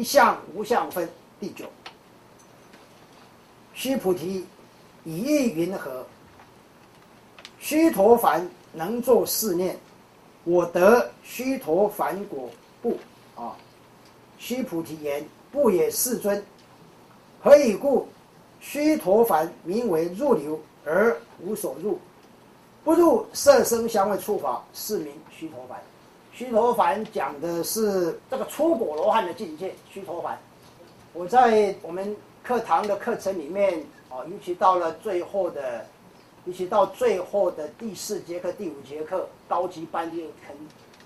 一相无相分第九。须菩提，以意云何？须陀洹能作是念：我得须陀洹果不？啊！须菩提言：不也，世尊。何以故？须陀洹名为入流而无所入，不入色声香味触法，是名须陀洹。须陀洹讲的是这个出果罗汉的境界。须陀洹，我在我们课堂的课程里面啊，尤其到了最后的，尤其到最后的第四节课、第五节课高级班就曾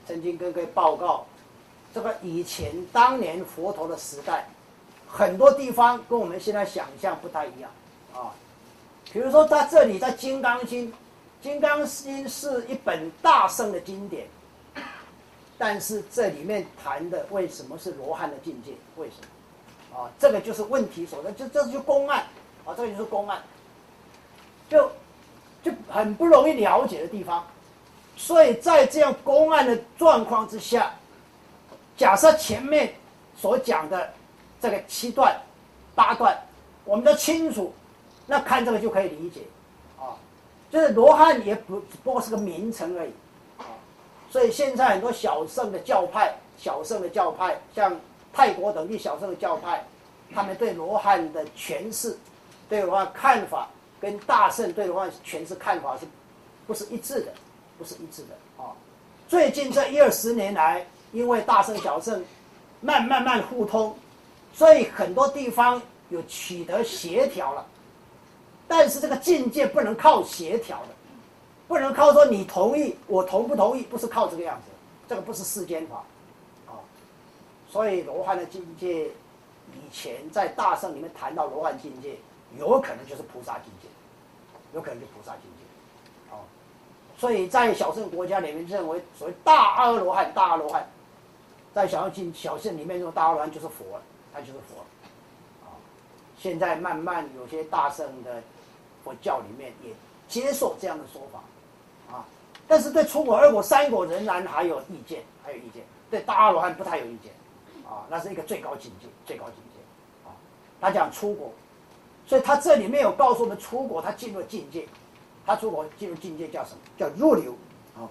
曾经跟各位报告，这个以前当年佛陀的时代。很多地方跟我们现在想象不太一样，啊，比如说在这里，在《金刚经》，《金刚经》是一本大圣的经典，但是这里面谈的为什么是罗汉的境界？为什么？啊，这个就是问题所在，就这就公案，啊，这个就是公案，就就很不容易了解的地方，所以在这样公案的状况之下，假设前面所讲的。这个七段、八段，我们都清楚，那看这个就可以理解，啊，就是罗汉也不不过是个名称而已，所以现在很多小圣的教派、小圣的教派，像泰国等地小圣的教派，他们对罗汉的诠释、对罗汉看法，跟大圣对罗汉诠释看法是，不是一致的，不是一致的啊。最近这一二十年来，因为大圣小圣慢慢慢互通。所以很多地方有取得协调了，但是这个境界不能靠协调的，不能靠说你同意我同不同意，不是靠这个样子，这个不是世间法，啊，所以罗汉的境界，以前在大圣里面谈到罗汉境界，有可能就是菩萨境界，有可能就菩萨境界，啊，所以在小圣国家里面认为所谓大阿罗汉，大阿罗汉，在小圣小圣里面说大阿罗汉就是佛了。他就是佛，啊，现在慢慢有些大圣的佛教里面也接受这样的说法，但是对出国、二果、三果仍然还有意见，还有意见，对大阿罗汉不太有意见，啊，那是一个最高境界，最高境界，啊，他讲出国，所以他这里面有告诉我们出国他进入境界，他出国进入境界叫什么？叫入流，啊，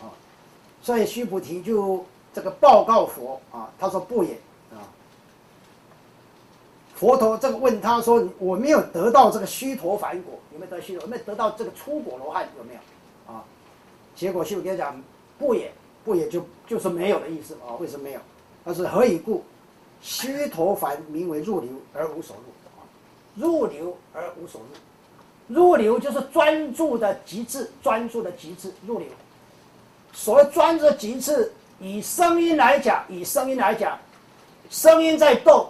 啊，所以须菩提就。这个报告佛啊，他说不也。佛陀这个问他说：“我没有得到这个须陀洹果，有没有得须陀？有没有得到这个出果罗汉？有没有？啊？”结果须菩提讲：“不也，不也就就是没有的意思啊？为什么没有？他是何以故？须陀洹名为入流而无所入啊，入流而无所入，入流就是专注的极致，专注的极致入流。所谓专注的极致。”以声音来讲，以声音来讲，声音在动，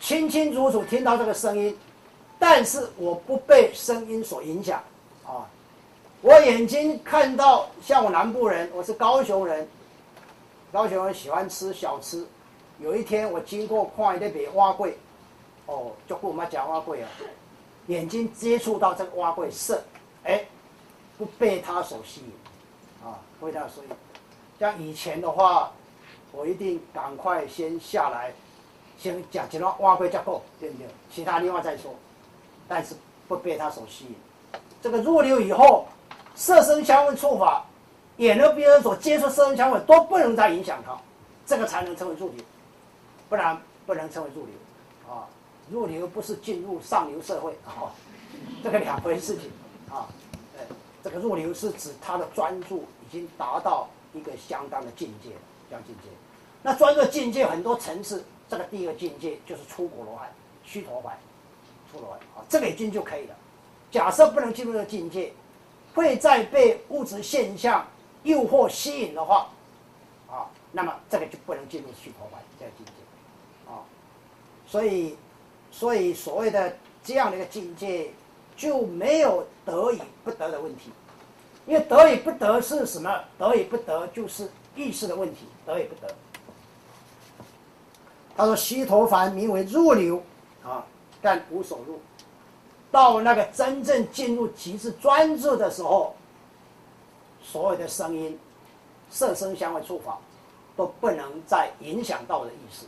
清清楚楚听到这个声音，但是我不被声音所影响，啊，我眼睛看到，像我南部人，我是高雄人，高雄人喜欢吃小吃，有一天我经过看一个蛙柜，哦，就跟我们讲挖柜啊，眼睛接触到这个挖柜色，哎，不被它所吸引，啊，不被它所吸引。像以前的话，我一定赶快先下来，先讲几段挖回架构，对不对？其他另外再说，但是不被他所吸引。这个入流以后，色声香味触法，眼耳鼻舌所接触色声香味都不能再影响他，这个才能称为入流，不然不能称为入流。啊，入流不是进入上流社会 啊，这个两回事情啊。这个入流是指他的专注已经达到。一个相当的境界，相境界。那专注境界很多层次，这个第一个境界就是出国罗汉，须陀洹，出罗汉啊，这个已经就可以了。假设不能进入这个境界，会再被物质现象诱惑吸引的话，啊，那么这个就不能进入须陀洹这个境界，啊，所以，所以所谓的这样的一个境界，就没有得与不得的问题。因为得与不得是什么？得与不得就是意识的问题。得与不得，他说：“须陀洹名为入流啊，但无所入。到那个真正进入极致专注的时候，所有的声音、色声香味触法，都不能再影响到我的意识。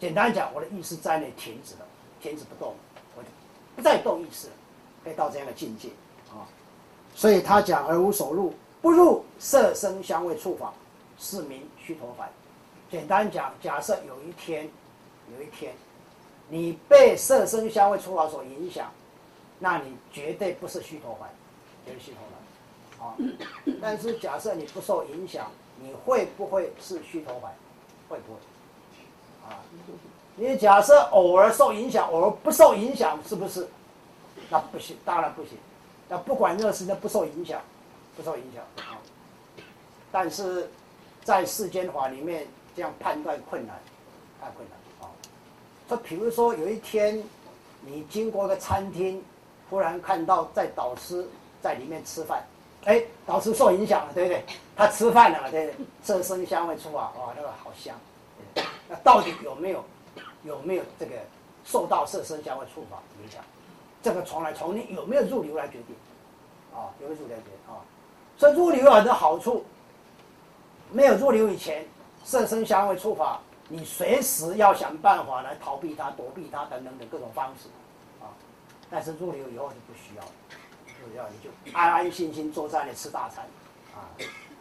简单讲，我的意识在那停止了，停止不动，我就不再动意识，可以到这样的境界啊。所以他讲而无所入，不入色声香味触法，是名虚陀洹。简单讲，假设有一天，有一天，你被色声香味触法所影响，那你绝对不是虚陀洹，绝对虚陀洹啊。但是假设你不受影响，你会不会是虚陀洹？会不会？啊，你假设偶尔受影响，偶尔不受影响，是不是？那不行，当然不行。那不管任何事情不受影响，不受影响啊。但是在世间法里面，这样判断困难，太困难啊。说比如说有一天，你经过个餐厅，忽然看到在导师在里面吃饭，哎，导师受影响了，对不对？他吃饭了，对不对？色声香味触啊，哇，那个好香。那到底有没有有没有这个受到色声香味触法影响？这个从来从你有没有入流来决定啊，有没有入流决定啊？所以入流有很多好处。没有入流以前，色身香味触法，你随时要想办法来逃避它、躲避它等等等各种方式啊。但是入流以后就不需要，不需要你就安安心心坐在那里吃大餐啊，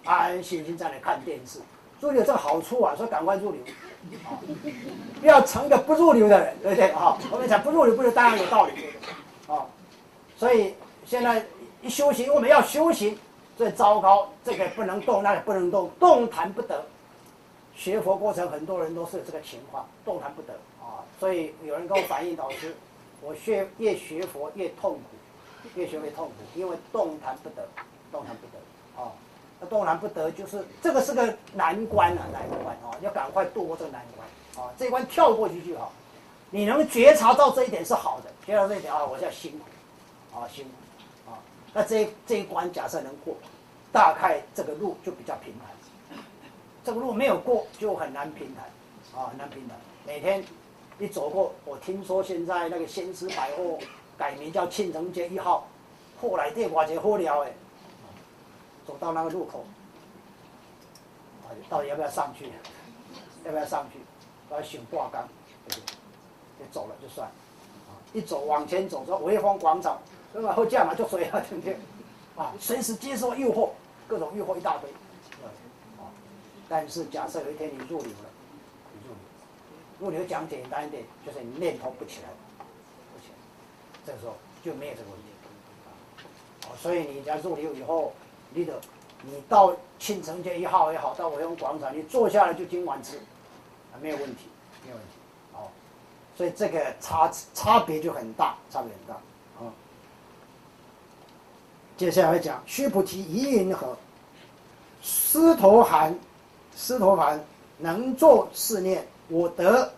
安安心心在那看电视。入流这个好处啊，所以赶快入流，啊，不要成个不入流的人，对不对啊？我们讲不入流，不是当然有道理，啊，所以现在一修行，我们要修行，最糟糕，这个不能动，那个不能动，动弹不得。学佛过程，很多人都是这个情况，动弹不得啊。所以有人跟我反映，导师，我学越学佛越痛苦，越学越痛苦，因为动弹不得，动弹不得啊。那动弹不得，就是这个是个难关啊，难关啊，要赶快度过这个难关啊，这一关跳过去就好。你能觉察到这一点是好的，觉察这一点啊，我叫辛苦，啊辛苦，啊，那这这一关假设能过，大概这个路就比较平坦。这个路没有过就很难平坦，啊很难平坦。每天一走过，我听说现在那个先施百货改名叫庆城街一号，后来电话节好了哎。走到那个路口，到底要不要上去？要不要上去？把它选挂杆，就走了就算。一走往前走，说潍坊广场，对吧？后架嘛就随了，对不对？啊，随时接受诱惑，各种诱惑一大堆。但是假设有一天你入流了，你入流，入流讲简单一点，就是你念头不起来，不起来，这时候就没有这个问题。啊，所以你家入流以后。你的，你到庆城街一号也好，到维宏广场，你坐下来就今晚吃，啊，没有问题，没有问题，好，所以这个差差别就很大，差别很大，啊。接下来讲须菩提疑云何？狮头寒，狮陀含能作是念，我得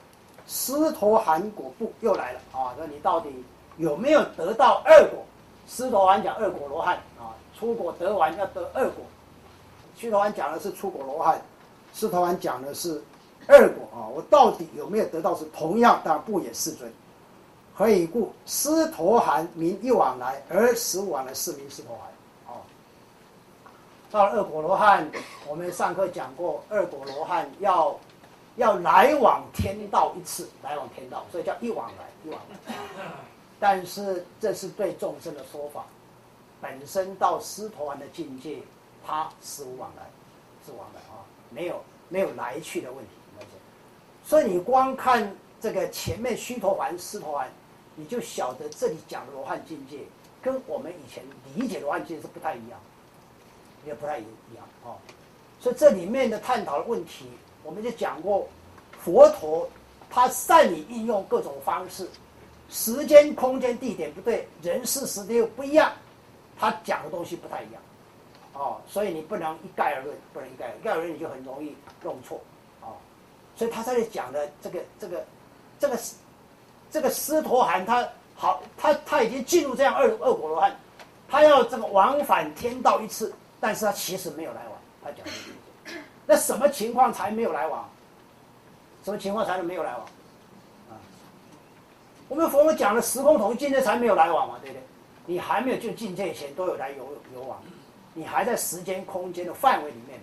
狮陀含果不？又来了啊！那你到底有没有得到二果？狮陀含讲二果罗汉啊。出果得完要得二果，须陀洹讲的是出果罗汉，狮陀洹讲的是二果啊！我到底有没有得到是同样？但不也世尊？何以故？狮陀含名一往来，而十往来是名狮陀含。到了二果罗汉，我们上课讲过，二果罗汉要要来往天道一次，来往天道，所以叫一往来，一往来。但是这是对众生的说法。本身到狮陀丸的境界，他死无往来，是往来啊，没有没有来去的问题，所以你光看这个前面须陀环、狮陀丸，你就晓得这里讲的罗汉境界，跟我们以前理解罗汉境界是不太一样，也不太一样啊。所以这里面的探讨的问题，我们就讲过，佛陀他善于运用各种方式，时间、空间、地点不对，人事、时地又不一样。他讲的东西不太一样，哦，所以你不能一概而论，不能一概一概而论，你就很容易弄错，哦，所以他在这里讲的这个这个这个这个狮陀含，他好，他他已经进入这样二二果罗汉，他要这个往返天道一次，但是他其实没有来往，他讲的，那什么情况才没有来往？什么情况才能没有来往？啊，我们佛门讲的时空统一境界才没有来往嘛，对不对？你还没有就境界前都有来有有往，你还在时间空间的范围里面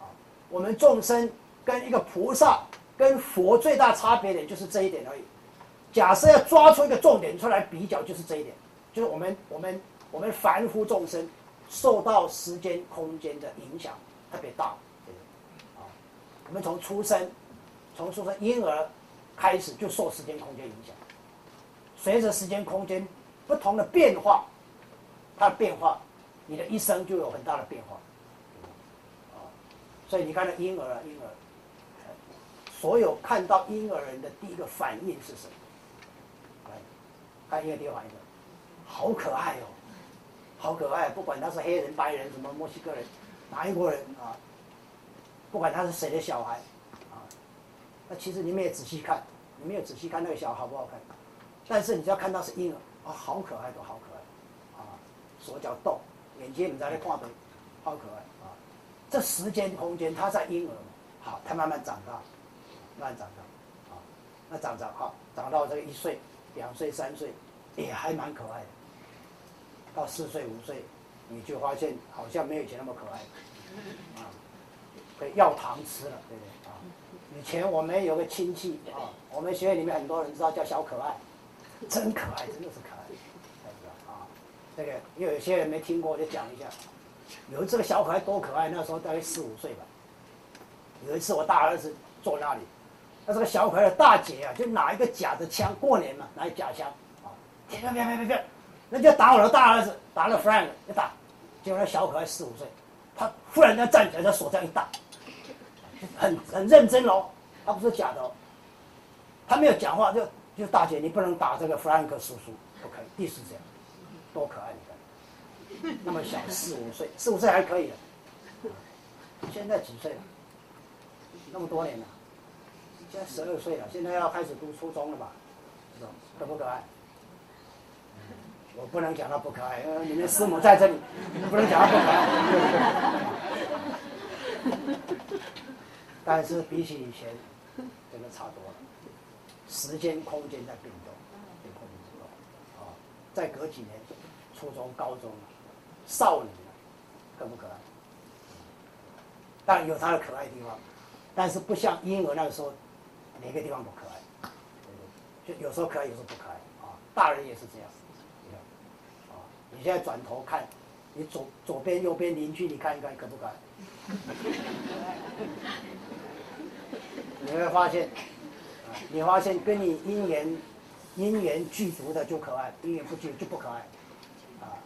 啊。我们众生跟一个菩萨跟佛最大差别点就是这一点而已。假设要抓出一个重点出来比较，就是这一点，就是我们我们我们凡夫众生受到时间空间的影响特别大。啊，我们从出生，从出生婴儿开始就受时间空间影响，随着时间空间不同的变化，它的变化，你的一生就有很大的变化。啊，所以你看到婴儿啊，婴儿，所有看到婴儿人的第一个反应是什么？看婴儿第一个反应，好可爱哦，好可爱！不管他是黑人、白人、什么墨西哥人、哪一国人啊，不管他是谁的小孩啊，那其实你们也仔细看，你们也仔细看那个小孩好不好看？但是你只要看到是婴儿，啊，好可爱，都好可爱，啊，手脚动，眼睛你在那看的，好可爱啊！这时间空间，他在婴儿，好，他慢慢长大，慢慢长大，啊，那长长好，长到这个一岁。两岁三岁也还蛮可爱的，到四岁五岁，你就发现好像没有以前那么可爱，啊，可以要糖吃了，对不对啊？以前我们有个亲戚啊，我们学院里面很多人知道叫小可爱，真可爱，真的是可爱，啊，这个因为有些人没听过，就讲一下，有一次个小可爱多可爱，那时候大概四五岁吧，有一次我大儿子坐那里。那这个小可爱的大姐啊，就拿一个假的枪，过年嘛，拿一假枪，啊，别别别别别，那就打我的大儿子，打了 Frank，一打，结果那小可爱四五岁，他忽然间站起来，他手这样一打，很很认真哦，他不是假的哦，他没有讲话，就就大姐，你不能打这个 Frank 叔叔，不可以，第四这样，多可爱你看，那么小四五岁，四五岁还可以的，现在几岁了？那么多年了。现在十二岁了，现在要开始读初中了吧？可不可爱？我不能讲他不可爱，因为你们师母在这里，你不能讲他不可爱。但是比起以前，真的差多了。时间、空间在变动，变空间变啊！再隔几年，初中、高中少女了，可不可爱？当然有他的可爱地方，但是不像婴儿那个时候。哪个地方不可爱？就有时候可爱，有时候不可爱啊。大人也是这样，你现在转头看，你左左边、右边邻居，你看一看可不可爱？你会发现，你发现跟你姻缘姻缘具足的就可爱，姻缘不具就不可爱啊，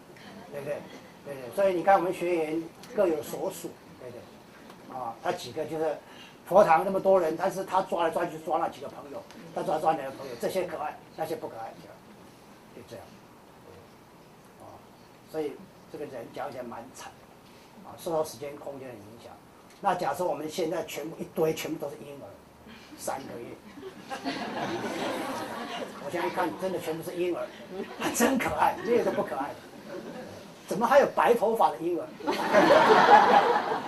对不对？对对。所以你看我们学员各有所属，对不对？啊，他几个就是。佛堂那么多人，但是他抓来抓去抓那几个朋友，他抓抓哪个朋友？这些可爱，那些不可爱，就这样，啊，所以这个人讲起来蛮惨，啊，受到时间空间的影响。那假设我们现在全部一堆全部都是婴儿，三个月，我现在一看真的全部是婴儿，还 真可爱，一个都不可爱，怎么还有白头发的婴儿？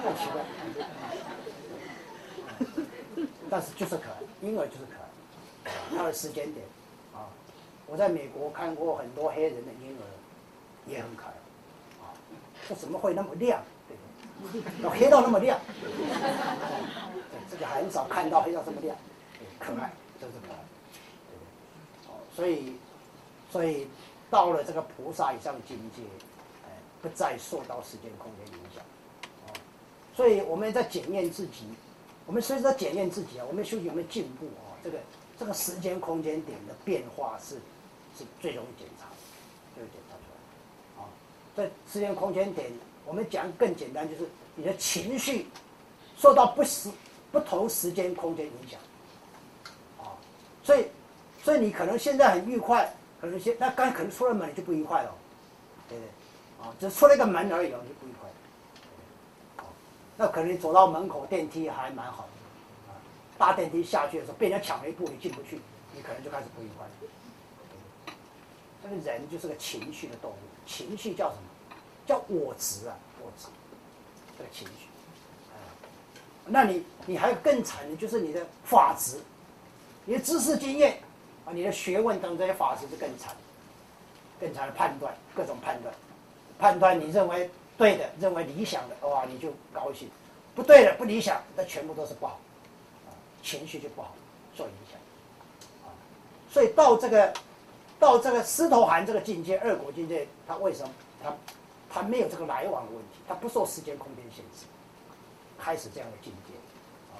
太奇怪。但是就是可爱，婴儿就是可爱，他的时间点，啊，我在美国看过很多黑人的婴儿，也很可爱，啊，这怎么会那么亮？对？要黑到那么亮，这个很少看到黑到这么亮，可爱，真是可爱，哦，所以，所以到了这个菩萨以上境界，哎，不再受到时间空间影响，哦，所以我们在检验自己。我们随时在检验自己啊，我们修行有没有进步啊？这个这个时间空间点的变化是是最容易检查，在时间空间点，我们讲更简单，就是你的情绪受到不时不同时间空间影响。啊，所以所以你可能现在很愉快，可能现那刚可能出了门就不愉快了，对不对？啊，只出了一个门而已，你就不愉快。那可能走到门口电梯还蛮好的，啊，搭电梯下去的时候被人家抢了一步，你进不去，你可能就开始不愉快。这个人就是个情绪的动物，情绪叫什么？叫我执啊，我执，这个情绪。啊，那你你还更惨的就是你的法执，你的知识经验啊，你的学问等这些法执是更惨，更惨的判断，各种判断，判断你认为。对的，认为理想的哇，你就高兴；不对的，不理想，那全部都是不好。情绪就不好，受影响。所以到这个到这个狮头寒这个境界，二果境界，他为什么他他没有这个来往的问题，他不受时间空间限制，开始这样的境界啊。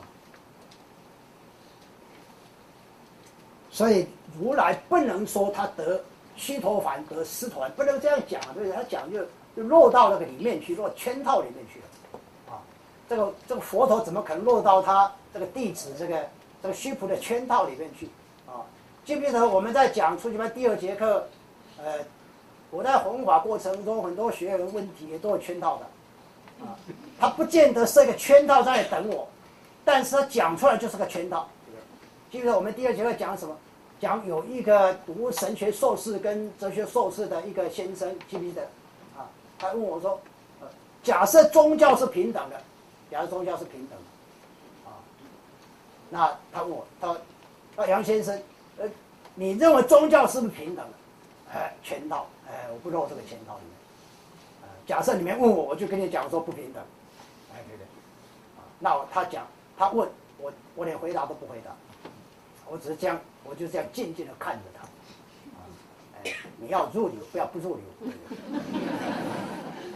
所以如来不能说他得须陀洹得狮头，不能这样讲！对不对？他讲就就落到那个里面去，落圈套里面去了，啊，这个这个佛陀怎么可能落到他这个弟子这个这个须菩的圈套里面去？啊，记不记得我们在讲出去班第二节课？呃，我在弘法过程中，很多学员问题也都有圈套的，啊，他不见得是一个圈套在等我，但是他讲出来就是个圈套。记不记得我们第二节课讲什么？讲有一个读神学硕士跟哲学硕士的一个先生，记不记得？啊，他问我说：“呃，假设宗教是平等的，假设宗教是平等的，啊，那他问我，他说：‘啊，杨先生，你认为宗教是不是平等的？’哎，全套，哎，我不落这个全套里面。啊，假设你们问我，我就跟你讲说不平等，哎，对对？啊，那他讲，他问我，我连回答都不回答，我只是这样。”我就这样静静的看着他，你要入流，不要不入流，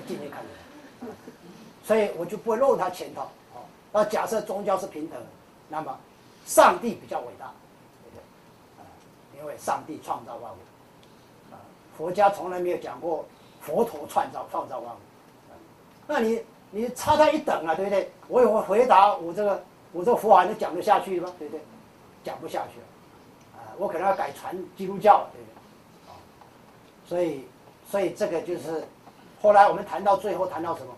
静静看着他，所以我就不会漏他全套。哦，那假设宗教是平等，那么上帝比较伟大，因为上帝创造万物，啊，佛家从来没有讲过佛陀创造创造万物，那你你差他一等啊，对不对？我有回答，我这个我这佛还能讲得下去吗？对不对？讲不下去了。啊我可能要改传基督教，对不对？啊，所以，所以这个就是后来我们谈到最后谈到什么？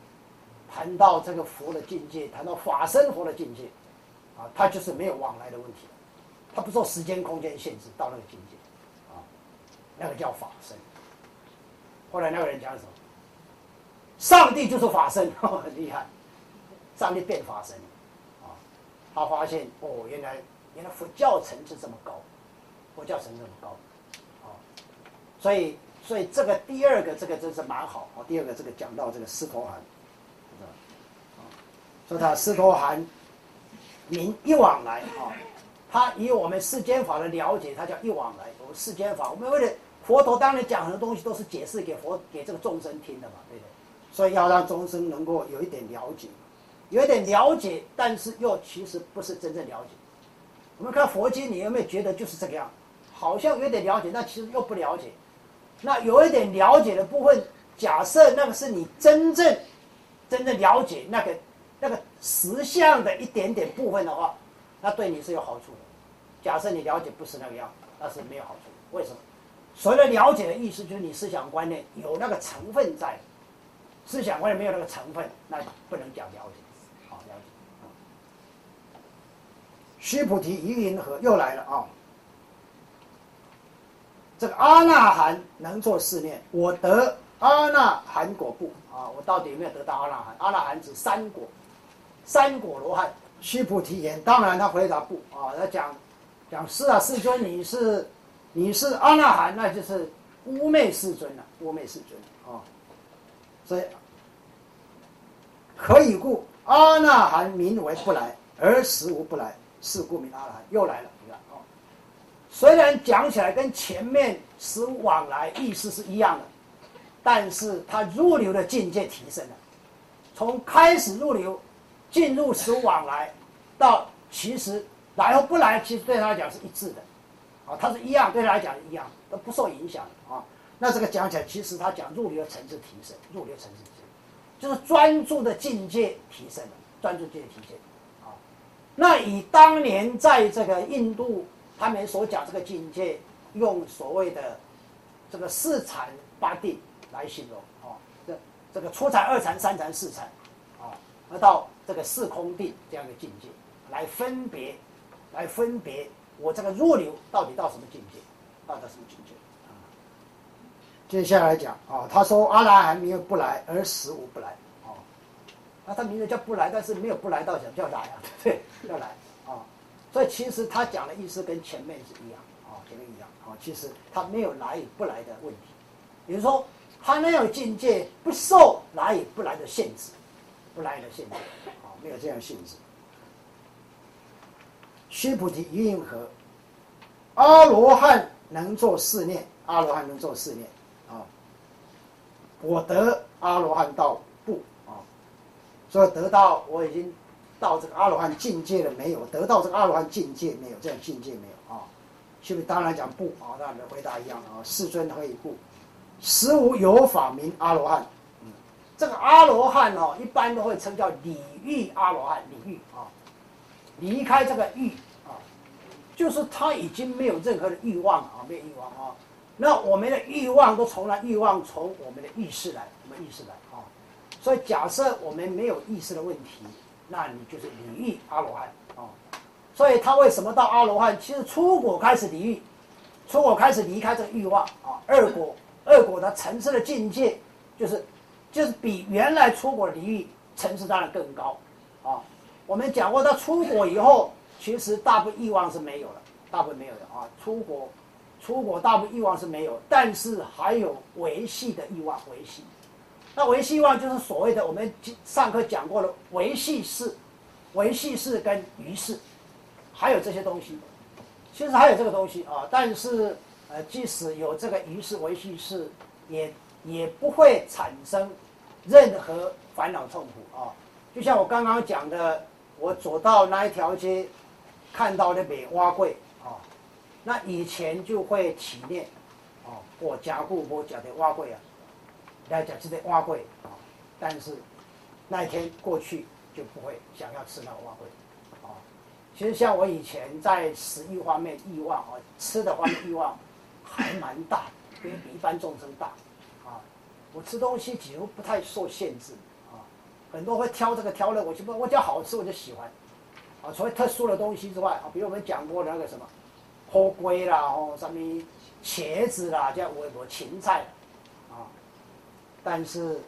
谈到这个佛的境界，谈到法身佛的境界，啊，他就是没有往来的问题，他不受时间空间限制到那个境界，啊，那个叫法身。后来那个人讲什么？上帝就是法身，很厉害，上帝变法身，啊，他发现哦，原来原来佛教层次这么高。佛教层次这么高，啊，所以所以这个第二个这个真是蛮好啊。第二个这个讲到这个狮头寒，啊，说他狮头寒名一往来啊，他以我们世间法的了解，他叫一往来。我们世间法，我们为了佛陀当然讲很多东西都是解释给佛给这个众生听的嘛，对不对？所以要让众生能够有一点了解，有一点了解，但是又其实不是真正了解。我们看佛经，你有没有觉得就是这个样？好像有点了解，但其实又不了解。那有一点了解的部分，假设那个是你真正、真正了解那个、那个实相的一点点部分的话，那对你是有好处的。假设你了解不是那个样，那是没有好处。为什么？所谓的了解的意思，就是你思想观念有那个成分在，思想观念没有那个成分，那不能讲了解。好，了解。须菩提，一云何又来了啊？这个阿那含能做试念，我得阿那含果不啊？我到底有没有得到阿那含？阿那含指三果，三果罗汉。须菩提言：当然，他回答不啊。他讲讲是啊，世尊，你是你是阿那含，那就是污昧世尊了，污昧世尊啊。所以可以故阿那含名为不来，而实无不来，是故名阿那含。又来了。你看啊虽然讲起来跟前面十往来意思是一样的，但是他入流的境界提升了。从开始入流，进入十往来，到其实来和不来，其实对他来讲是一致的，啊，他是一样，对他来讲一样，都不受影响啊。那这个讲起来，其实他讲入流层次提升，入流层次提升，就是专注的境界提升了，专注境界提升，啊，那以当年在这个印度。他们所讲这个境界，用所谓的这个四禅八定来形容啊，这这个初禅、二禅、三禅、四禅啊，而到这个四空定这样的境界，来分别，来分别我这个入流到底到什么境界，到达什么境界啊？接下来讲啊，他说阿拉含名不来，而死无不来啊，那他名字叫不来，但是没有不来到讲叫来啊，对不对？要来啊。所以其实他讲的意思跟前面是一样，啊，前面一样，啊，其实他没有来与不来的问题，也就是说他那样境界不受来与不来的限制，不来的限制，啊，没有这样性质。须菩提一应河，阿罗汉能做四念，阿罗汉能做四念啊。我得阿罗汉道不啊？所以得到我已经到这个阿罗汉境界了没有？得到这个阿罗汉境界没有？这样境界没有啊？须菩当然讲不啊，那你的回答一样啊。世尊何以不？实无有法名阿罗汉。这个阿罗汉哦，一般都会称叫理欲阿罗汉，理欲啊，离开这个欲啊，就是他已经没有任何的欲望啊，没有欲望啊。那我们的欲望都从来欲望从我们的意识来，我们意识来啊。所以假设我们没有意识的问题，那你就是理欲阿罗汉啊。所以他为什么到阿罗汉？其实出果开始离欲，出果开始离开这个欲望啊。二果二果的层次的境界，就是就是比原来出果离欲层次当然更高啊。我们讲过，他出国以后，其实大部分欲望是没有了，大部分没有了啊。出国出国大部分欲望是没有，但是还有维系的欲望维系。那维系欲望就是所谓的我们上课讲过的维系式、维系式跟余式。还有这些东西，其实还有这个东西啊，但是呃，即使有这个仪式维系式，也也不会产生任何烦恼痛苦啊。就像我刚刚讲的，我走到那一条街，看到那边挖柜啊，那以前就会起念啊，我加固我讲的挖柜啊，来讲这个挖柜啊，但是那一天过去就不会想要吃那个挖柜。其实像我以前在食欲方面欲望啊，吃的方面欲望还蛮大，比比一般众生大，我吃东西几乎不太受限制，啊，很多会挑这个挑那，我就不，我只要好吃我就喜欢，啊，除了特殊的东西之外，啊，比如我们讲过那个什么，火龟啦，哦，什么茄子啦，叫我我芹菜，啊，但是，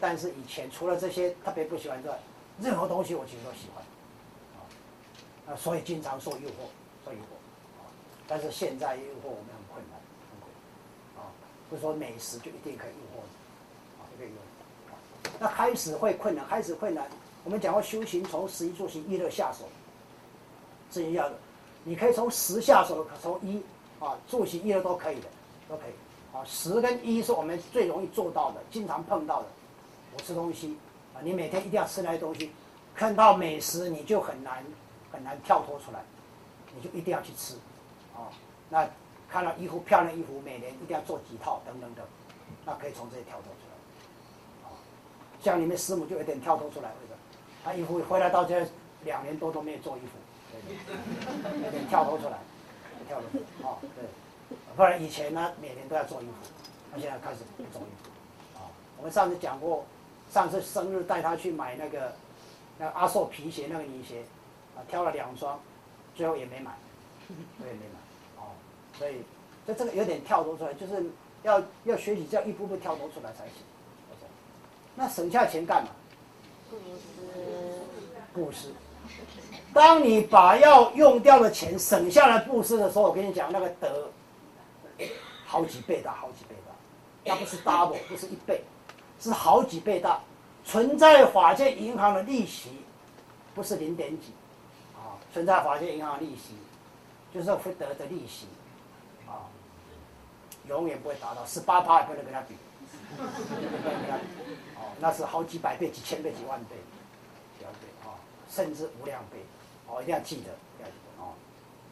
但是以前除了这些特别不喜欢之外，任何东西我其实都喜欢。啊，所以经常受诱惑，受诱惑，啊，但是现在诱惑我们，不是说美食就一定可以诱惑你，啊，可以诱惑，那开始会困难，开始困难，我们讲过修行从十一住行一乐下手，这一样。的，你可以从十下手，从一啊住行一乐都可以的，都可以，啊，十跟一是我们最容易做到的，经常碰到的，我吃东西，啊，你每天一定要吃那些东西，看到美食你就很难。很难跳脱出来，你就一定要去吃，啊，那看到衣服漂亮衣服，每年一定要做几套等等等，那可以从这里跳脱出来，啊，像你们师母就有点跳脱出来，为什么？他衣服回来到这两年多都没有做衣服，有点跳脱出来，跳脱，啊，对，不然以前呢每年都要做衣服，他现在开始不做衣服，啊，我们上次讲过，上次生日带他去买那个那阿寿皮鞋那个女鞋。啊挑了两双，最后也没买，我也没买，所以，就这个有点跳脱出来，就是要要学习，这样一步步跳脱出来才行。那省下钱干嘛？布施。当你把要用掉的钱省下来布施的时候，我跟你讲，那个得好几倍大，好几倍大，那不是 double，不是一倍，是好几倍大。存在法界银行的利息，不是零点几。存在法界银行利息，就是福德的利息，啊，永远不会达到十八趴，也不能跟他比，哦，那是好几百倍、几千倍、几万倍，几万倍啊，甚至无量倍，哦，一定要记得，要记得哦，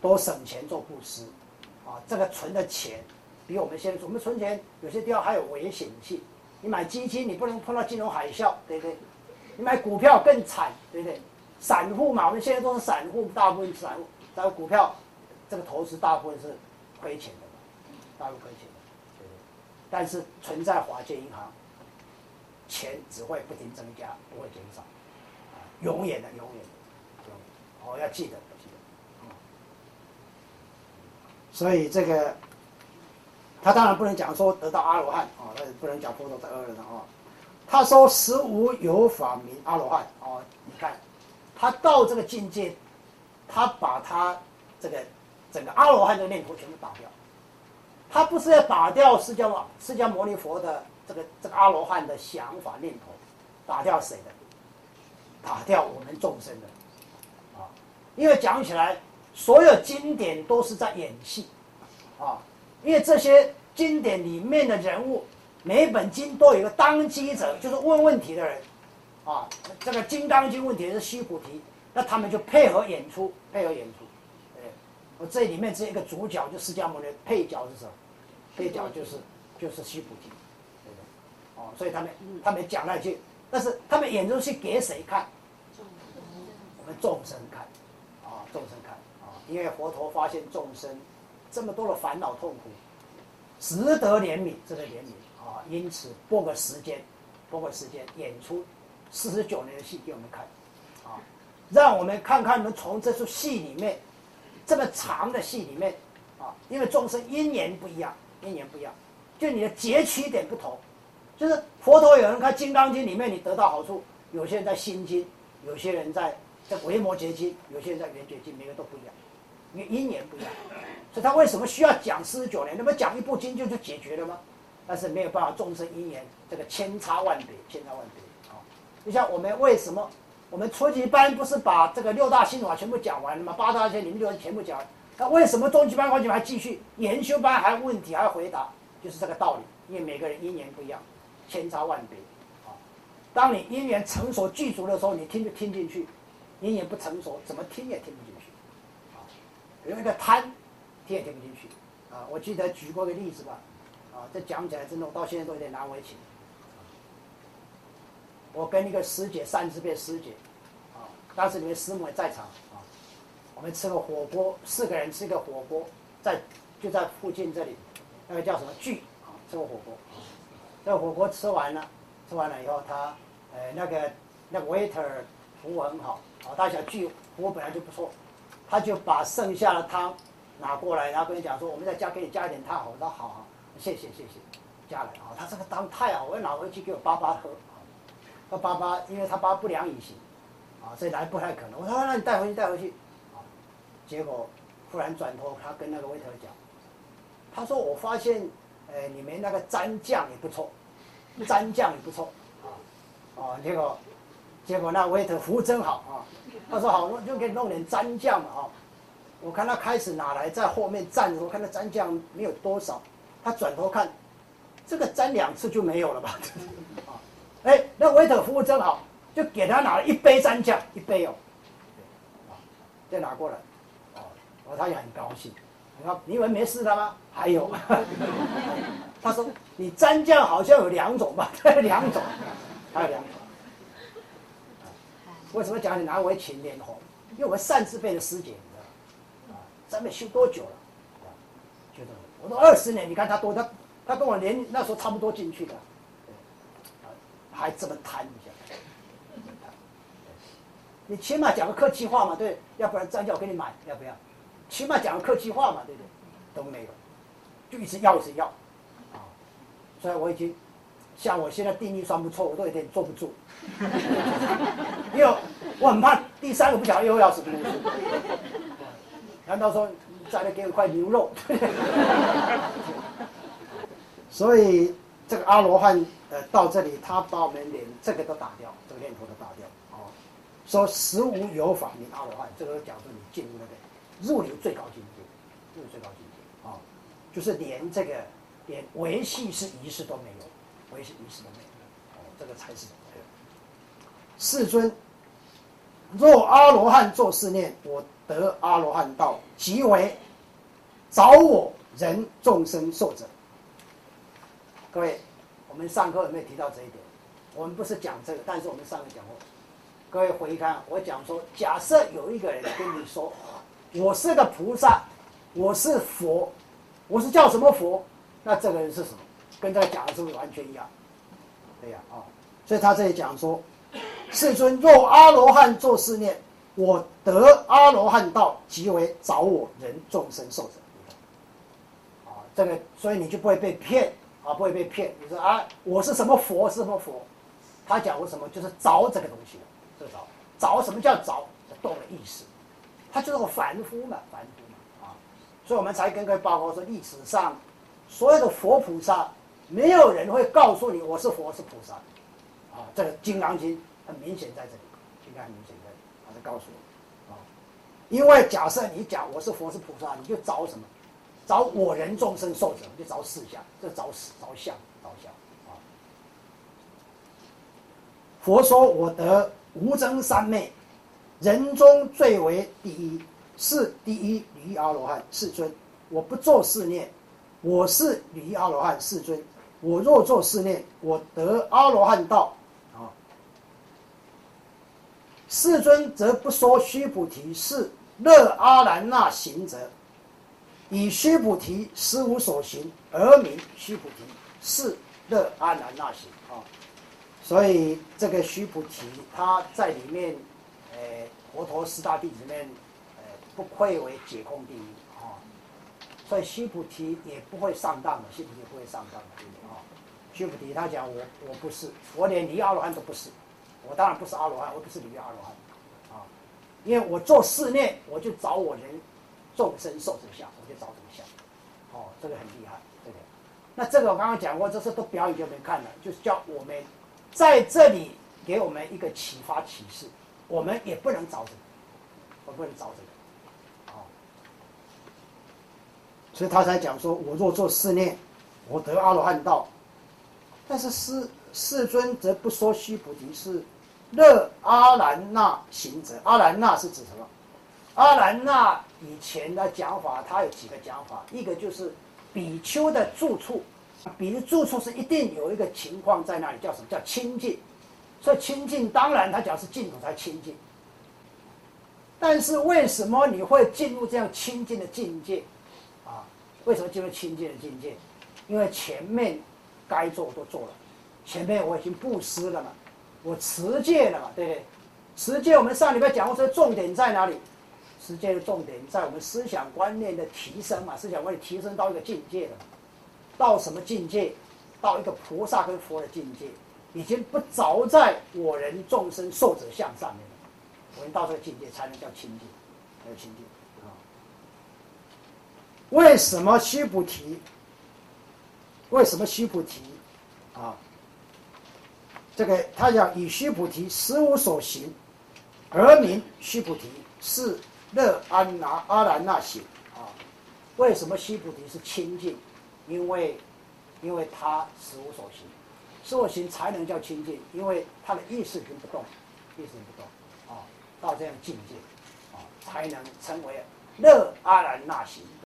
多省钱做布施，啊，这个存的钱比我们现在我们存钱有些地方还有危险性，你买基金你不能碰到金融海啸，对不对？你买股票更惨，对不对？散户嘛，我们现在都是散户，大部分散户，但股票这个投资大部分是亏钱的，大部分亏钱，但是存在华界银行，钱只会不停增加，不会减少，啊，永远的，永远的，哦，要记得，记得，所以这个他当然不能讲说得到阿罗汉啊，那不能讲佛陀得阿罗汉啊。他说实无有法名阿罗汉哦，你看。他到这个境界，他把他这个整个阿罗汉的念头全部打掉。他不是要打掉释迦释迦牟尼佛的这个这个阿罗汉的想法念头，打掉谁的？打掉我们众生的啊！因为讲起来，所有经典都是在演戏，啊，因为这些经典里面的人物，每一本经都有一个当机者，就是问问题的人，啊，这个《金刚经》问题是须菩提，那他们就配合演出，配合演出，我这里面只有一个主角，就释迦牟尼，配角是什么？配角就是就是须菩提，对不对？哦，所以他们他们讲那句，但是他们演出去给谁看？我们众生看，啊，众生看，啊，因为佛陀发现众生这么多的烦恼痛苦，值得怜悯，值得怜悯啊，因此拨个时间，拨个时间演出四十九年的戏给我们看，啊，让我们看看能从这出戏里面这么长的戏里面，啊，因为众生因缘不一样，因缘不一样，就你的截取点不同，就是佛陀有人看《金刚经》里面你得到好处，有些人在《心经》，有些人在。在《维摩诘经》，有些人在《圆觉经》，每个都不一样，因为因缘不一样，所以他为什么需要讲四十九年？那么讲一部经就就解决了吗？但是没有办法，众生因缘这个千差万别，千差万别啊！就像我们为什么我们初级班不是把这个六大心法全部讲完了吗？八大仙里面就全部讲，那为什么中级班、高级班还继续研修班还问题还回答？就是这个道理，因为每个人因缘不一样，千差万别啊！当你因缘成熟具足的时候，你听就听进去。因缘不成熟，怎么听也听不进去，啊，有那个贪，听也听不进去，啊，我记得举过个例子吧，啊，这讲起来真的，我到现在都有点难为情。我跟一个师姐，三十倍师姐，啊，当时你们师母也在场，啊，我们吃个火锅，四个人吃个火锅，在就在附近这里，那个叫什么聚，啊，吃个火锅，这火锅吃完了，吃完了以后，他，呃，那个那个 waiter 服务很好。啊，他小聚，我本来就不错，他就把剩下的汤拿过来，然后跟你讲说，我们再加给你加一点汤，我说好好，谢谢谢谢，加了啊，他这个汤太好，我要拿回去给我爸爸喝。他爸爸因为他爸不良以行，啊，所以来不太可能。我说那你带回去带回去，啊，结果忽然转头他跟那个威特讲，他说我发现，呃，你们那个蘸酱也不错，蘸酱也不错，啊，啊，结果。结果那 waiter 服务真好啊，他说好，我就给你弄点蘸酱嘛啊。我看他开始拿来在后面蘸的时候，看那蘸酱没有多少，他转头看，这个蘸两次就没有了吧？啊，哎，那 waiter 服务真好，就给他拿了一杯蘸酱，一杯哦，啊，再拿过来，哦，哦，他也很高兴。你看，你以为没事了吗？还有，他说你蘸酱好像有两种吧？两种，还有两种。为什么讲你拿我请脸红？因为我们善自辈的师姐，你知道啊，咱们修多久了？啊，觉得我都二十年，你看他多，他他跟我年那时候差不多进去的，啊，还这么贪一下，你起码讲个客气话嘛，对，要不然张教给你买，要不要？起码讲个客气话嘛，对不对？都没有，就一直要一直要，啊，所以我已经。像我现在定力算不错，我都有点坐不住，因为我很怕第三个不讲又要什么东西。难道说再来给我块牛肉？所以这个阿罗汉到这里，他把我们连这个都打掉，这个念头都打掉啊。说实无有法名阿罗汉，这个讲说你进入那个入流最高境界，入流最高境界啊，就是连这个连维系是仪式都没有。维系仪式都没有，哦，这个才是世尊。若阿罗汉作是念，我得阿罗汉道，即为找我人众生受者。各位，我们上课有没有提到这一点？我们不是讲这个，但是我们上课讲过。各位回看，我讲说，假设有一个人跟你说，我是个菩萨，我是佛，我是叫什么佛？那这个人是什么？跟这个讲的是不是完全一样？对呀，啊，所以他这里讲说，世尊若阿罗汉作是念，我得阿罗汉道，即为找我人众生受者。啊，这个所以你就不会被骗啊，不会被骗。你说啊，我是什么佛？是什么佛？他讲我什么？就是着这个东西的，这个找找什么叫找？动了意识，他就是个凡夫嘛，凡夫嘛，啊，所以我们才跟各位报告说，历史上所有的佛菩萨。没有人会告诉你我是佛是菩萨，啊，这个《金刚经》很明显在这里，《应该》很明显在这里，他在告诉我，啊，因为假设你讲我是佛是菩萨，你就着什么？找我人众生受者，就找四相，就找死找相找相啊。佛说我得无争三昧，人中最为第一，是第一离阿罗汉世尊。我不做四念，我是离阿罗汉世尊。我若做四念，我得阿罗汉道啊。世尊则不说须菩提是乐阿兰那行者，以须菩提实无所行而名须菩提是乐阿兰那行啊。所以这个须菩提，他在里面，呃，佛陀十大弟子里面，呃，不愧为解空第一啊。所以须菩提也不会上当的，须菩提不会上当的，啊？须菩提他讲我我不是，我连离阿罗汉都不是，我当然不是阿罗汉，我不是离阿罗汉，啊，因为我做四念，我就找我人众生受者相，我就找这个相，哦，这个很厉害，对不对？那这个我刚刚讲过，这是都表演给我们看了，就是叫我们在这里给我们一个启发启示，我们也不能找这个，我不能找这个，哦，所以他才讲说，我若做四念，我得阿罗汉道。但是世世尊则不说须菩提是乐阿兰那行者。阿兰那是指什么？阿兰那以前的讲法，他有几个讲法。一个就是比丘的住处，比如住处是一定有一个情况在那里，叫什么叫清净？所以清净当然他讲是净土才清净。但是为什么你会进入这样清净的境界？啊，为什么进入清净的境界？因为前面。该做都做了，前面我已经布施了嘛，我持戒了嘛，对不对？持戒我们上礼拜讲过，这重点在哪里？时间的重点在我们思想观念的提升嘛，思想观念提升到一个境界了，到什么境界？到一个菩萨跟佛的境界，已经不着在我人众生受者相上面了。我们到这个境界才能叫清净，才有清净啊。为什么须菩提？为什么须菩提啊？这个他讲以须菩提实无所行，而名须菩提是乐安拿阿兰那行啊？为什么西菩提是清净？因为因为他实无所行，实无所行才能叫清净，因为他的意识不动，意识不动啊，到这样境界啊，才能成为乐阿兰那行。